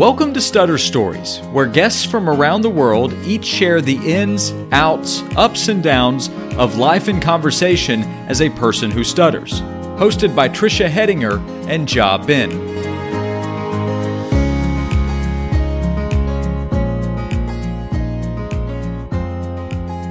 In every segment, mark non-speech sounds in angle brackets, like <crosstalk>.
Welcome to Stutter Stories, where guests from around the world each share the ins, outs, ups, and downs of life and conversation as a person who stutters. Hosted by Tricia Hedinger and Ja Ben.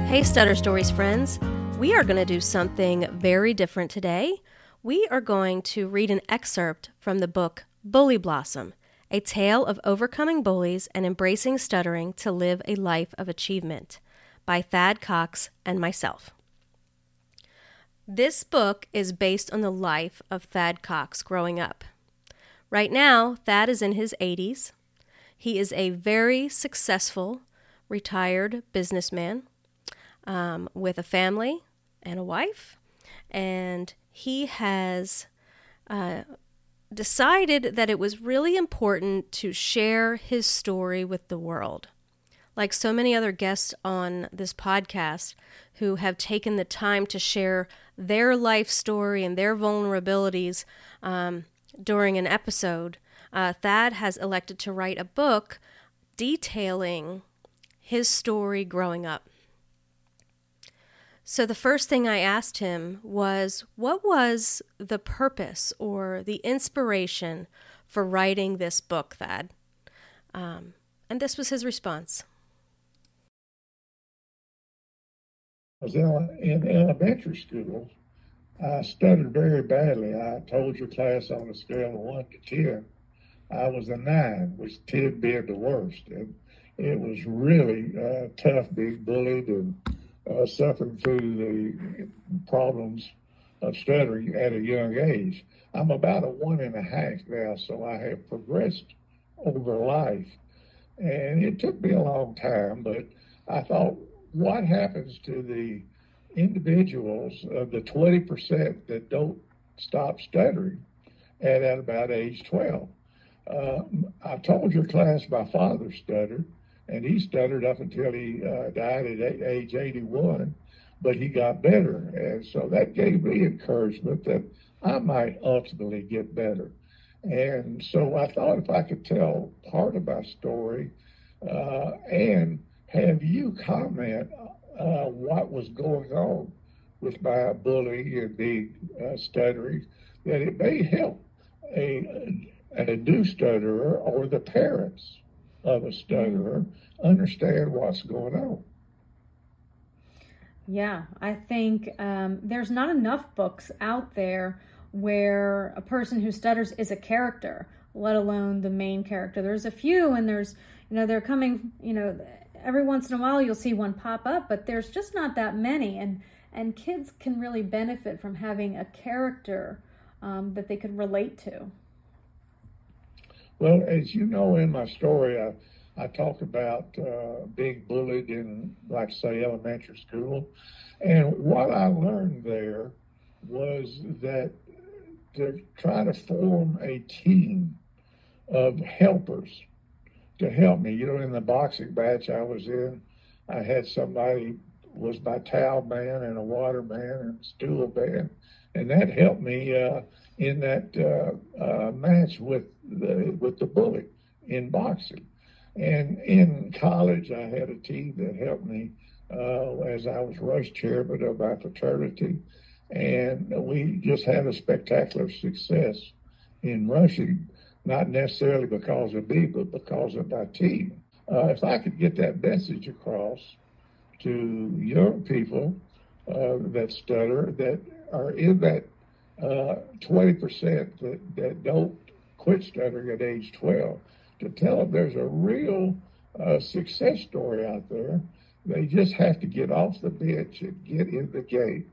Hey, Stutter Stories friends. We are going to do something very different today. We are going to read an excerpt from the book Bully Blossom A Tale of Overcoming Bullies and Embracing Stuttering to Live a Life of Achievement by Thad Cox and myself. This book is based on the life of Thad Cox growing up. Right now, Thad is in his 80s. He is a very successful retired businessman um, with a family and a wife, and he has uh, decided that it was really important to share his story with the world. Like so many other guests on this podcast who have taken the time to share their life story and their vulnerabilities um, during an episode, uh, Thad has elected to write a book detailing his story growing up. So the first thing I asked him was, What was the purpose or the inspiration for writing this book, Thad? Um, and this was his response. I was in elementary school. I stuttered very badly. I told your class on a scale of 1 to 10, I was a 9, which 10 being the worst. And it was really uh, tough being bullied and uh, suffering through the problems of stuttering at a young age. I'm about a one and a half now, so I have progressed over life. And it took me a long time, but I thought, what happens to the individuals of the 20% that don't stop stuttering at, at about age 12? Uh, I told your class my father stuttered and he stuttered up until he uh, died at age 81, but he got better. And so that gave me encouragement that I might ultimately get better. And so I thought if I could tell part of my story uh, and have you comment uh, what was going on with my bullying and being uh, stuttering, that it may help a, a new stutterer or the parents of a stutterer understand what's going on. Yeah, I think um, there's not enough books out there where a person who stutters is a character, let alone the main character. There's a few, and there's, you know, they're coming, you know, every once in a while you'll see one pop up, but there's just not that many. And, and kids can really benefit from having a character um, that they could relate to. Well, as you know in my story, I, I talk about uh, being bullied in, like say, elementary school. And what I learned there was that to try to form a team of helpers to help me. You know, in the boxing match I was in, I had somebody was my towel man and a water man and stool man, and that helped me uh, in that uh, uh, match with the with the bully in boxing. And in college, I had a team that helped me uh, as I was rush chairman of my fraternity, and we just had a spectacular success in rushing, not necessarily because of me, but because of my team. Uh, if I could get that message across to young people uh, that stutter, that are in that uh, 20% that, that don't quit stuttering at age 12 to tell them there's a real uh, success story out there. They just have to get off the bench and get in the game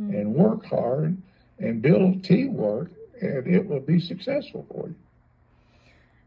mm-hmm. and work hard and build teamwork, and it will be successful for you.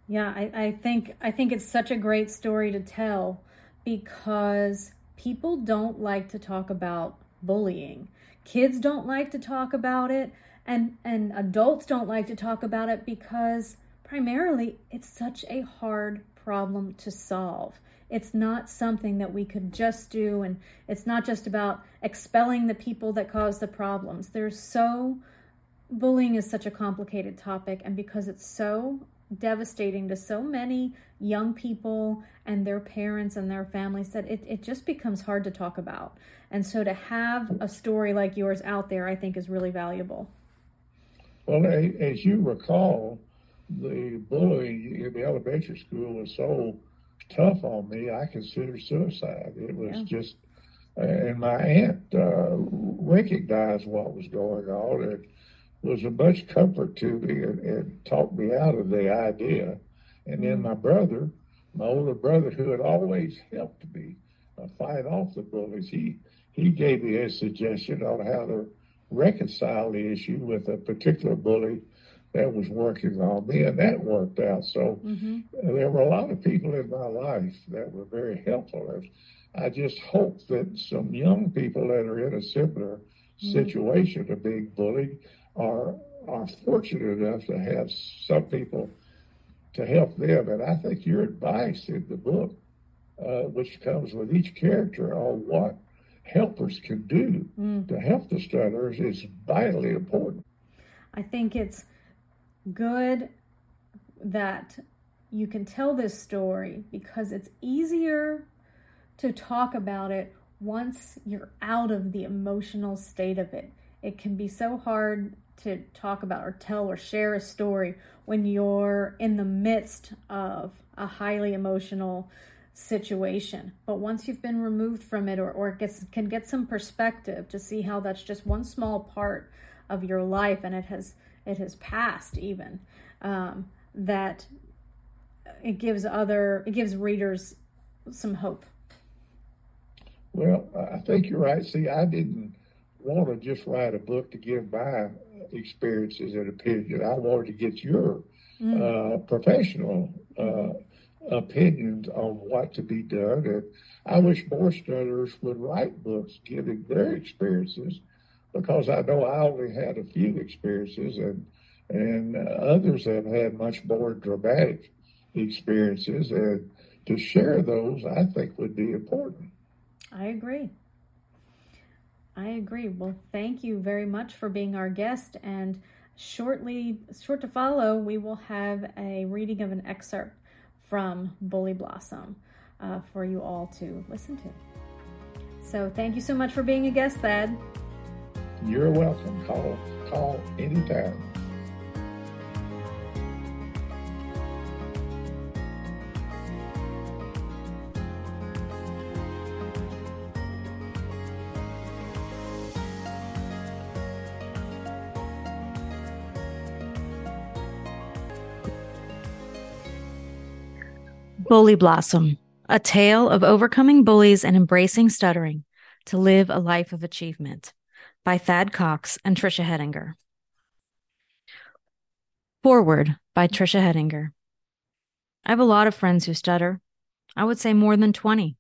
Yeah, I, I think I think it's such a great story to tell because people don't like to talk about bullying. Kids don't like to talk about it and and adults don't like to talk about it because primarily it's such a hard problem to solve. It's not something that we could just do and it's not just about expelling the people that cause the problems. There's so bullying is such a complicated topic and because it's so devastating to so many young people and their parents and their families that it, it just becomes hard to talk about. And so to have a story like yours out there, I think is really valuable. Well, as you recall, the bullying in the elementary school was so tough on me, I considered suicide. It was yeah. just, and my aunt uh, recognized what was going on and was a much comfort to me and, and talked me out of the idea. And then my brother, my older brother, who had always helped me uh, fight off the bullies, he he gave me a suggestion on how to reconcile the issue with a particular bully that was working on me, and that worked out. So mm-hmm. there were a lot of people in my life that were very helpful. I just hope that some young people that are in a similar mm-hmm. situation of being bullied are are fortunate enough to have some people to help them. And I think your advice in the book, uh, which comes with each character on what helpers can do mm. to help the stutterers, is vitally important. I think it's good that you can tell this story because it's easier to talk about it once you're out of the emotional state of it. It can be so hard to talk about or tell or share a story when you're in the midst of a highly emotional situation. But once you've been removed from it or, or gets, can get some perspective to see how that's just one small part of your life and it has it has passed even um, that it gives other it gives readers some hope. Well i think you're right. See i didn't want to just write a book to give my experiences and opinion i wanted to get your mm. uh, professional uh, opinions on what to be done and i wish more stutterers would write books giving their experiences because I know I only had a few experiences and and others have had much more dramatic experiences and to share those I think would be important. I agree. I agree. Well, thank you very much for being our guest and shortly short to follow we will have a reading of an excerpt from Bully Blossom uh, for you all to listen to. So thank you so much for being a guest, Thad. You're welcome. Call, call anytime. Bully Blossom, a tale of overcoming bullies and embracing stuttering to live a life of achievement by Thad Cox and Tricia Hedinger. Foreword by Tricia Hedinger. I have a lot of friends who stutter. I would say more than 20.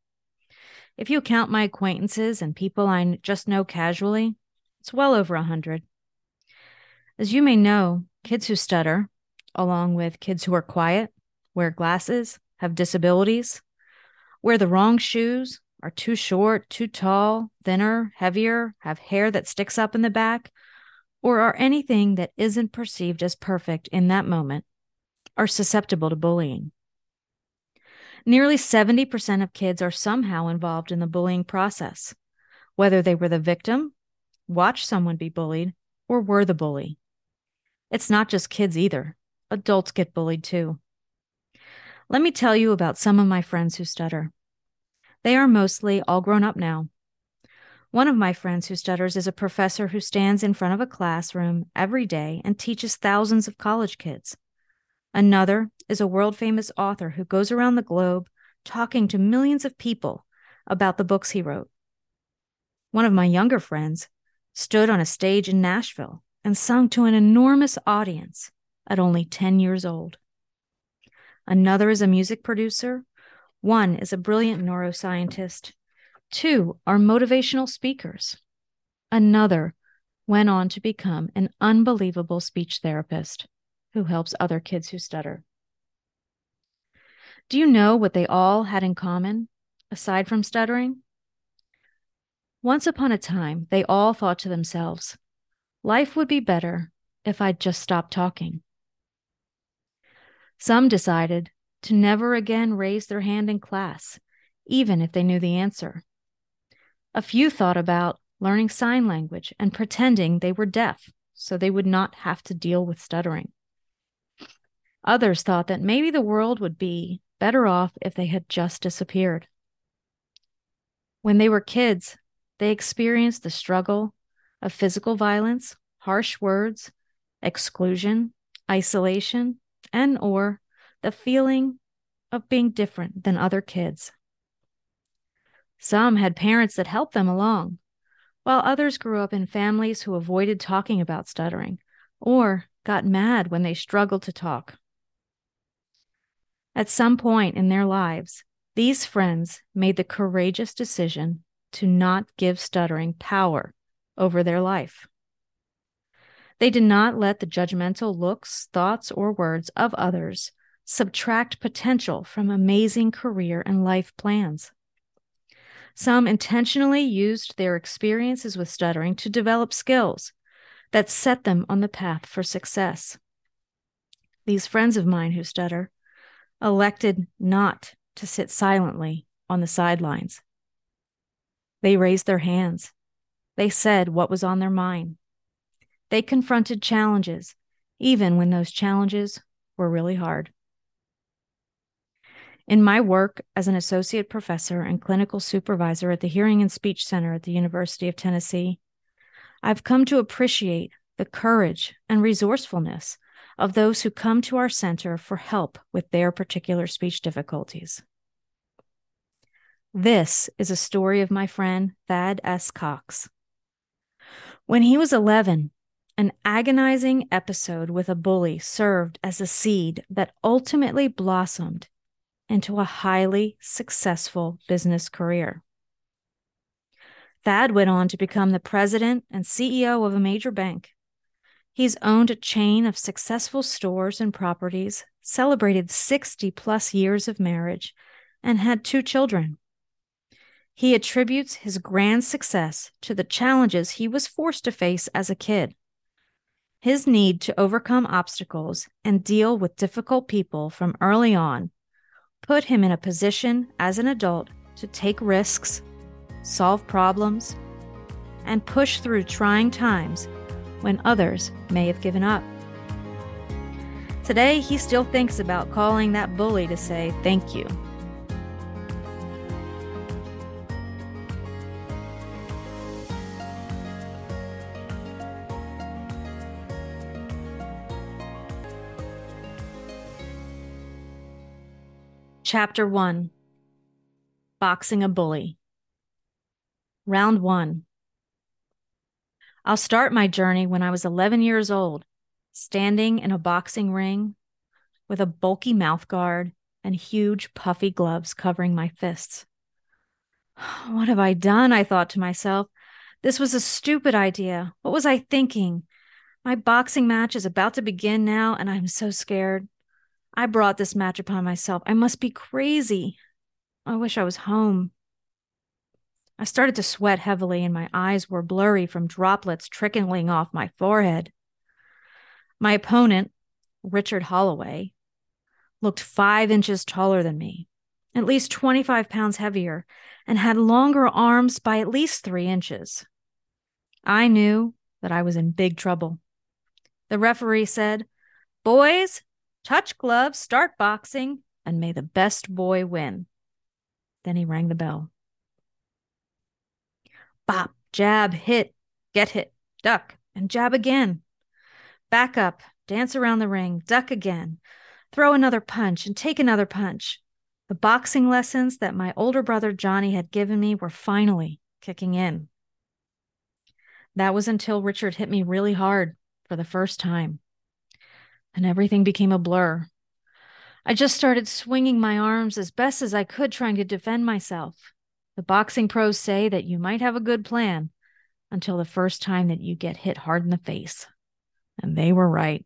If you count my acquaintances and people I just know casually, it's well over a 100. As you may know, kids who stutter, along with kids who are quiet, wear glasses, have disabilities, wear the wrong shoes, are too short, too tall, thinner, heavier, have hair that sticks up in the back, or are anything that isn't perceived as perfect in that moment, are susceptible to bullying. Nearly 70% of kids are somehow involved in the bullying process, whether they were the victim, watched someone be bullied, or were the bully. It's not just kids either, adults get bullied too. Let me tell you about some of my friends who stutter. They are mostly all grown up now. One of my friends who stutters is a professor who stands in front of a classroom every day and teaches thousands of college kids. Another is a world famous author who goes around the globe talking to millions of people about the books he wrote. One of my younger friends stood on a stage in Nashville and sung to an enormous audience at only 10 years old. Another is a music producer one is a brilliant neuroscientist. Two are motivational speakers. Another went on to become an unbelievable speech therapist who helps other kids who stutter. Do you know what they all had in common, aside from stuttering? Once upon a time, they all thought to themselves, life would be better if I'd just stopped talking. Some decided to never again raise their hand in class, even if they knew the answer. A few thought about learning sign language and pretending they were deaf so they would not have to deal with stuttering. Others thought that maybe the world would be better off if they had just disappeared. When they were kids, they experienced the struggle of physical violence, harsh words, exclusion, isolation, and or the feeling of being different than other kids. Some had parents that helped them along, while others grew up in families who avoided talking about stuttering or got mad when they struggled to talk. At some point in their lives, these friends made the courageous decision to not give stuttering power over their life. They did not let the judgmental looks, thoughts, or words of others subtract potential from amazing career and life plans. Some intentionally used their experiences with stuttering to develop skills that set them on the path for success. These friends of mine who stutter elected not to sit silently on the sidelines. They raised their hands. They said what was on their mind. They confronted challenges, even when those challenges were really hard. In my work as an associate professor and clinical supervisor at the Hearing and Speech Center at the University of Tennessee, I've come to appreciate the courage and resourcefulness of those who come to our center for help with their particular speech difficulties. This is a story of my friend Thad S. Cox. When he was 11, an agonizing episode with a bully served as a seed that ultimately blossomed into a highly successful business career. Thad went on to become the president and CEO of a major bank. He's owned a chain of successful stores and properties, celebrated 60 plus years of marriage, and had two children. He attributes his grand success to the challenges he was forced to face as a kid. His need to overcome obstacles and deal with difficult people from early on put him in a position as an adult to take risks, solve problems, and push through trying times when others may have given up. Today, he still thinks about calling that bully to say thank you. Chapter 1 Boxing a Bully. Round 1 I'll start my journey when I was 11 years old, standing in a boxing ring with a bulky mouth guard and huge puffy gloves covering my fists. <sighs> What have I done? I thought to myself. This was a stupid idea. What was I thinking? My boxing match is about to begin now, and I'm so scared. I brought this match upon myself. I must be crazy. I wish I was home. I started to sweat heavily, and my eyes were blurry from droplets trickling off my forehead. My opponent, Richard Holloway, looked five inches taller than me, at least 25 pounds heavier, and had longer arms by at least three inches. I knew that I was in big trouble. The referee said, Boys, touch gloves, start boxing, and may the best boy win. Then he rang the bell. Bop, jab, hit, get hit, duck, and jab again. Back up, dance around the ring, duck again, throw another punch, and take another punch. The boxing lessons that my older brother Johnny had given me were finally kicking in. That was until Richard hit me really hard for the first time and everything became a blur. I just started swinging my arms as best as I could, trying to defend myself. The boxing pros say that you might have a good plan until the first time that you get hit hard in the face. And they were right.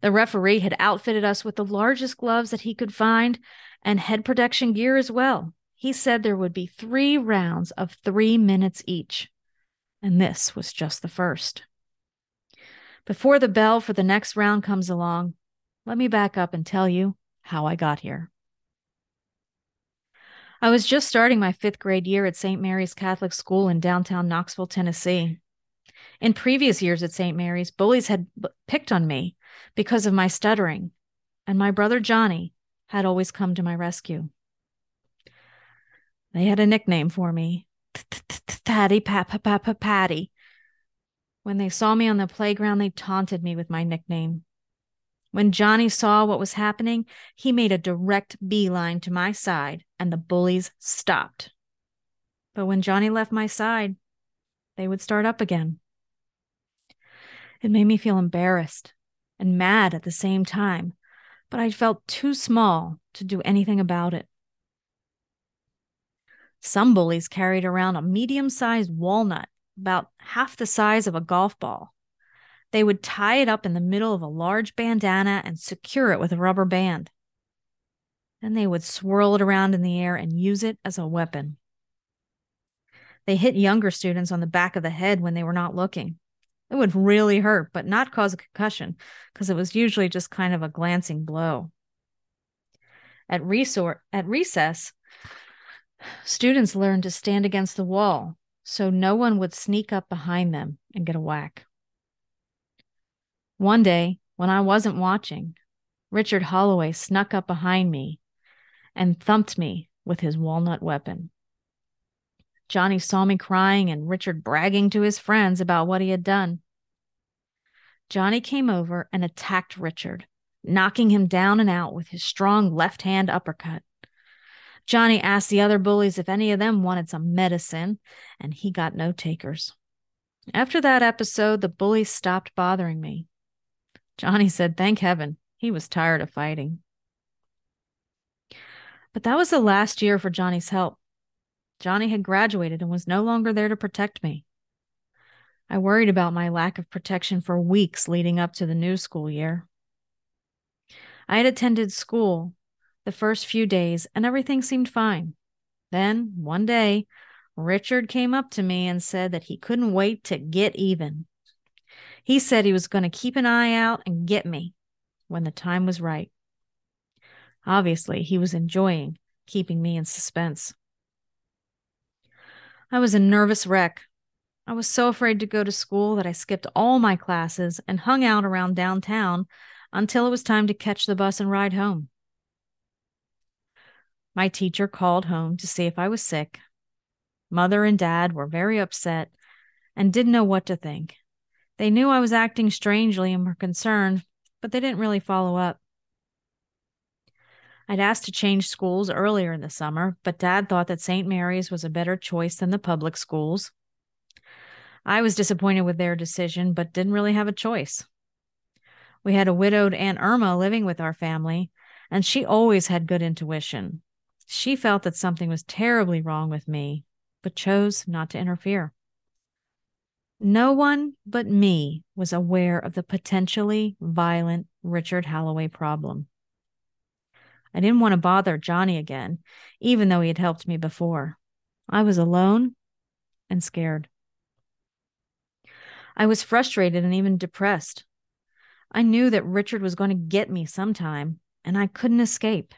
The referee had outfitted us with the largest gloves that he could find and head protection gear as well. He said there would be three rounds of three minutes each. And this was just the first. Before the bell for the next round comes along, let me back up and tell you how I got here. I was just starting my fifth grade year at St. Mary's Catholic School in downtown Knoxville, Tennessee. In previous years at St. Mary's, bullies had picked on me because of my stuttering, and my brother Johnny had always come to my rescue. They had a nickname for me Patty, Patty. When they saw me on the playground, they taunted me with my nickname. When Johnny saw what was happening, he made a direct beeline to my side, and the bullies stopped. But when Johnny left my side, they would start up again. It made me feel embarrassed and mad at the same time, but I felt too small to do anything about it. Some bullies carried around a medium sized walnut, about half the size of a golf ball. They would tie it up in the middle of a large bandana and secure it with a rubber band. Then they would swirl it around in the air and use it as a weapon. They hit younger students on the back of the head when they were not looking. It would really hurt, but not cause a concussion because it was usually just kind of a glancing blow. At, resort, at recess, students learned to stand against the wall so no one would sneak up behind them and get a whack. One day, when I wasn't watching, Richard Holloway snuck up behind me and thumped me with his walnut weapon. Johnny saw me crying and Richard bragging to his friends about what he had done. Johnny came over and attacked Richard, knocking him down and out with his strong left hand uppercut. Johnny asked the other bullies if any of them wanted some medicine, and he got no takers. After that episode, the bullies stopped bothering me. Johnny said, Thank heaven, he was tired of fighting. But that was the last year for Johnny's help. Johnny had graduated and was no longer there to protect me. I worried about my lack of protection for weeks leading up to the new school year. I had attended school the first few days and everything seemed fine. Then, one day, Richard came up to me and said that he couldn't wait to get even. He said he was going to keep an eye out and get me when the time was right. Obviously, he was enjoying keeping me in suspense. I was a nervous wreck. I was so afraid to go to school that I skipped all my classes and hung out around downtown until it was time to catch the bus and ride home. My teacher called home to see if I was sick. Mother and dad were very upset and didn't know what to think. They knew I was acting strangely and were concerned, but they didn't really follow up. I'd asked to change schools earlier in the summer, but Dad thought that St. Mary's was a better choice than the public schools. I was disappointed with their decision, but didn't really have a choice. We had a widowed Aunt Irma living with our family, and she always had good intuition. She felt that something was terribly wrong with me, but chose not to interfere. No one but me was aware of the potentially violent Richard Holloway problem. I didn't want to bother Johnny again, even though he had helped me before. I was alone and scared. I was frustrated and even depressed. I knew that Richard was going to get me sometime, and I couldn't escape.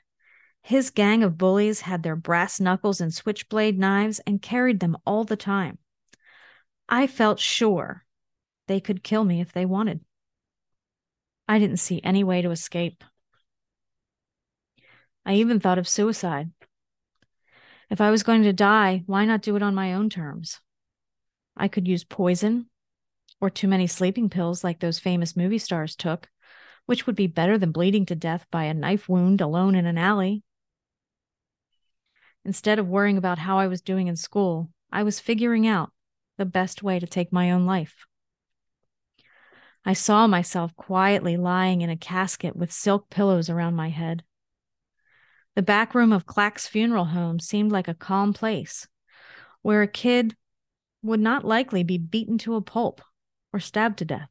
His gang of bullies had their brass knuckles and switchblade knives and carried them all the time. I felt sure they could kill me if they wanted. I didn't see any way to escape. I even thought of suicide. If I was going to die, why not do it on my own terms? I could use poison or too many sleeping pills like those famous movie stars took, which would be better than bleeding to death by a knife wound alone in an alley. Instead of worrying about how I was doing in school, I was figuring out the best way to take my own life. I saw myself quietly lying in a casket with silk pillows around my head. The back room of Clack's funeral home seemed like a calm place where a kid would not likely be beaten to a pulp or stabbed to death.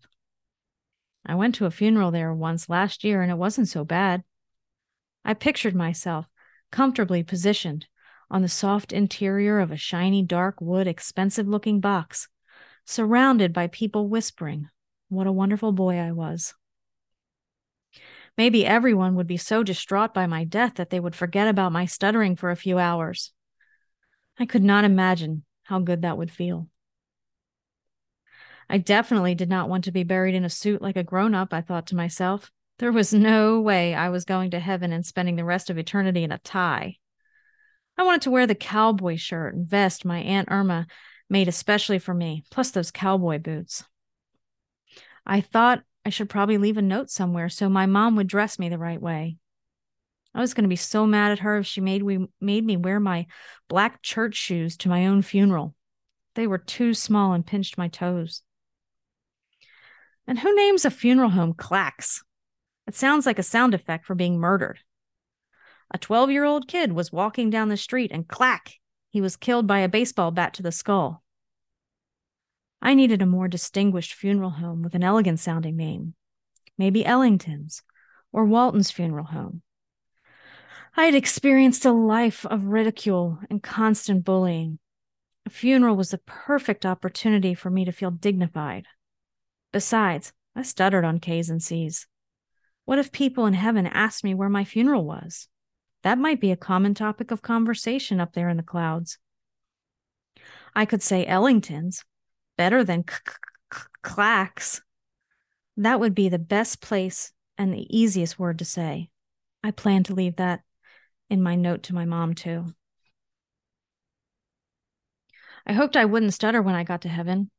I went to a funeral there once last year and it wasn't so bad. I pictured myself comfortably positioned on the soft interior of a shiny dark wood, expensive looking box, surrounded by people whispering what a wonderful boy I was. Maybe everyone would be so distraught by my death that they would forget about my stuttering for a few hours. I could not imagine how good that would feel. I definitely did not want to be buried in a suit like a grown up, I thought to myself. There was no way I was going to heaven and spending the rest of eternity in a tie. I wanted to wear the cowboy shirt and vest my Aunt Irma made especially for me, plus those cowboy boots. I thought I should probably leave a note somewhere so my mom would dress me the right way. I was going to be so mad at her if she made, we, made me wear my black church shoes to my own funeral. They were too small and pinched my toes. And who names a funeral home Clacks? It sounds like a sound effect for being murdered. A 12 year old kid was walking down the street and clack, he was killed by a baseball bat to the skull. I needed a more distinguished funeral home with an elegant sounding name, maybe Ellington's or Walton's funeral home. I had experienced a life of ridicule and constant bullying. A funeral was the perfect opportunity for me to feel dignified. Besides, I stuttered on K's and C's. What if people in heaven asked me where my funeral was? That might be a common topic of conversation up there in the clouds. I could say Ellington's better than clacks. That would be the best place and the easiest word to say. I plan to leave that in my note to my mom, too. I hoped I wouldn't stutter when I got to heaven.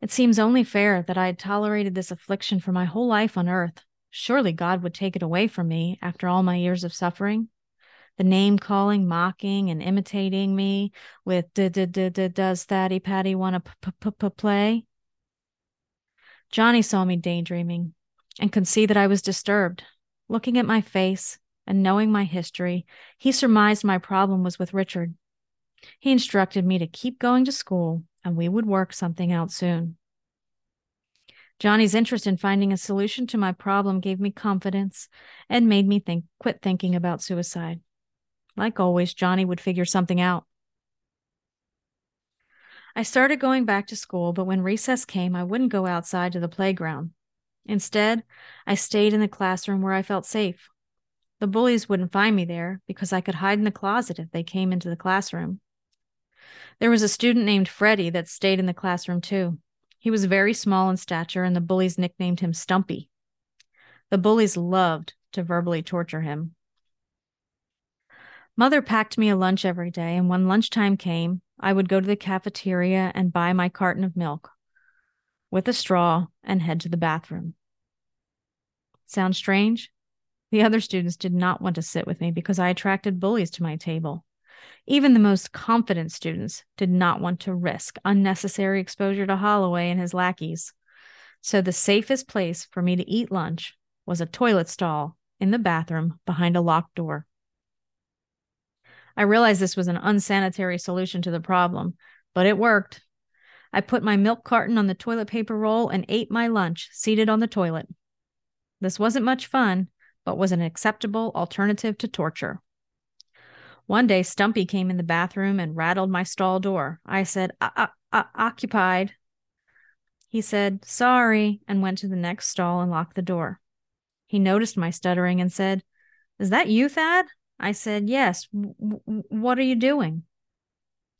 It seems only fair that I had tolerated this affliction for my whole life on earth. Surely God would take it away from me after all my years of suffering. The name calling, mocking, and imitating me with does Thaddy Patty want to play? Johnny saw me daydreaming and could see that I was disturbed. Looking at my face and knowing my history, he surmised my problem was with Richard. He instructed me to keep going to school and we would work something out soon. Johnny's interest in finding a solution to my problem gave me confidence and made me think quit thinking about suicide. Like always, Johnny would figure something out. I started going back to school, but when recess came, I wouldn't go outside to the playground. Instead, I stayed in the classroom where I felt safe. The bullies wouldn't find me there because I could hide in the closet if they came into the classroom. There was a student named Freddie that stayed in the classroom too. He was very small in stature, and the bullies nicknamed him Stumpy. The bullies loved to verbally torture him. Mother packed me a lunch every day, and when lunchtime came, I would go to the cafeteria and buy my carton of milk with a straw and head to the bathroom. Sound strange? The other students did not want to sit with me because I attracted bullies to my table. Even the most confident students did not want to risk unnecessary exposure to Holloway and his lackeys. So the safest place for me to eat lunch was a toilet stall in the bathroom behind a locked door. I realized this was an unsanitary solution to the problem, but it worked. I put my milk carton on the toilet paper roll and ate my lunch seated on the toilet. This wasn't much fun, but was an acceptable alternative to torture. One day, Stumpy came in the bathroom and rattled my stall door. I said, uh, uh, uh, occupied. He said, sorry, and went to the next stall and locked the door. He noticed my stuttering and said, Is that you, Thad? I said, Yes. W- what are you doing?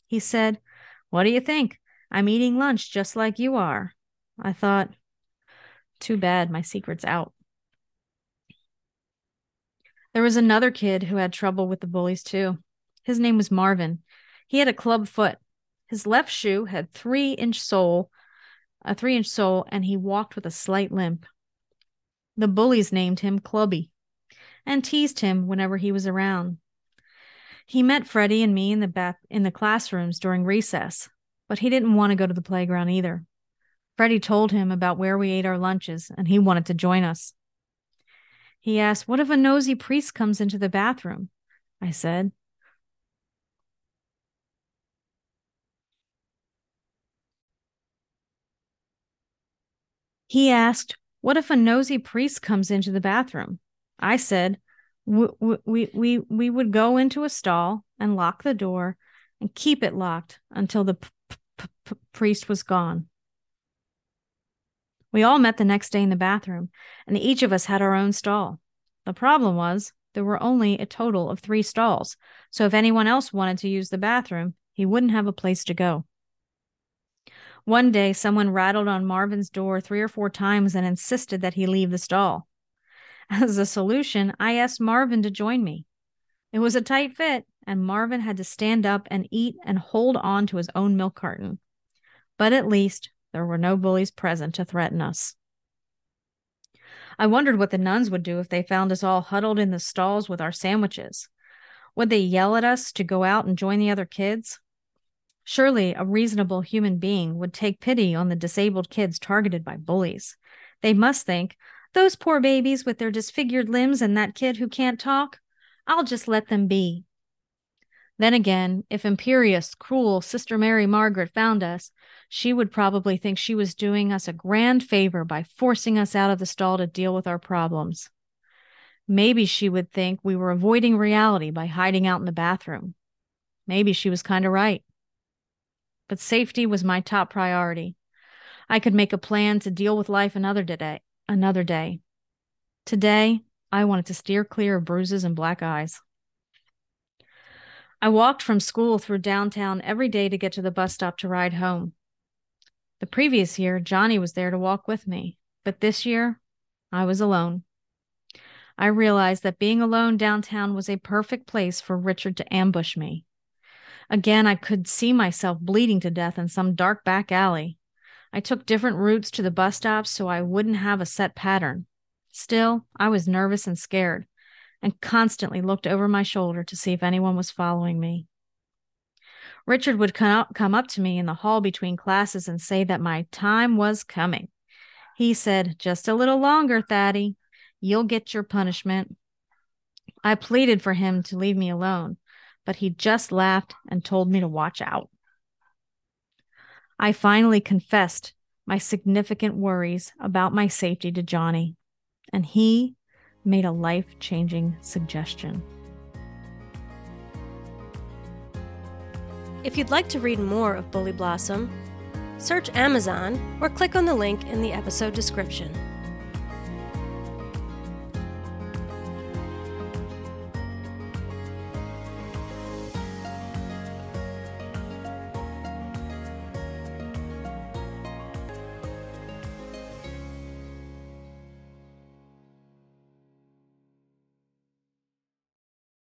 He said, What do you think? I'm eating lunch just like you are. I thought, Too bad my secret's out. There was another kid who had trouble with the bullies too. His name was Marvin. He had a club foot. His left shoe had three inch sole, a three inch sole, and he walked with a slight limp. The bullies named him Clubby and teased him whenever he was around. He met Freddie and me in the back in the classrooms during recess, but he didn't want to go to the playground either. Freddie told him about where we ate our lunches, and he wanted to join us. He asked, What if a nosy priest comes into the bathroom? I said, He asked, What if a nosy priest comes into the bathroom? I said, we, we, we, we would go into a stall and lock the door and keep it locked until the p- p- p- priest was gone. We all met the next day in the bathroom, and each of us had our own stall. The problem was there were only a total of three stalls, so if anyone else wanted to use the bathroom, he wouldn't have a place to go. One day, someone rattled on Marvin's door three or four times and insisted that he leave the stall. As a solution, I asked Marvin to join me. It was a tight fit, and Marvin had to stand up and eat and hold on to his own milk carton. But at least there were no bullies present to threaten us. I wondered what the nuns would do if they found us all huddled in the stalls with our sandwiches. Would they yell at us to go out and join the other kids? Surely a reasonable human being would take pity on the disabled kids targeted by bullies. They must think, those poor babies with their disfigured limbs and that kid who can't talk, I'll just let them be. Then again, if imperious, cruel Sister Mary Margaret found us, she would probably think she was doing us a grand favor by forcing us out of the stall to deal with our problems. Maybe she would think we were avoiding reality by hiding out in the bathroom. Maybe she was kind of right. But safety was my top priority. I could make a plan to deal with life another day. Another day. Today, I wanted to steer clear of bruises and black eyes. I walked from school through downtown every day to get to the bus stop to ride home. The previous year, Johnny was there to walk with me, but this year, I was alone. I realized that being alone downtown was a perfect place for Richard to ambush me. Again, I could see myself bleeding to death in some dark back alley. I took different routes to the bus stops so I wouldn't have a set pattern. Still, I was nervous and scared, and constantly looked over my shoulder to see if anyone was following me. Richard would come up to me in the hall between classes and say that my time was coming. He said, Just a little longer, Thaddy. You'll get your punishment. I pleaded for him to leave me alone, but he just laughed and told me to watch out. I finally confessed my significant worries about my safety to Johnny, and he made a life changing suggestion. If you'd like to read more of Bully Blossom, search Amazon or click on the link in the episode description.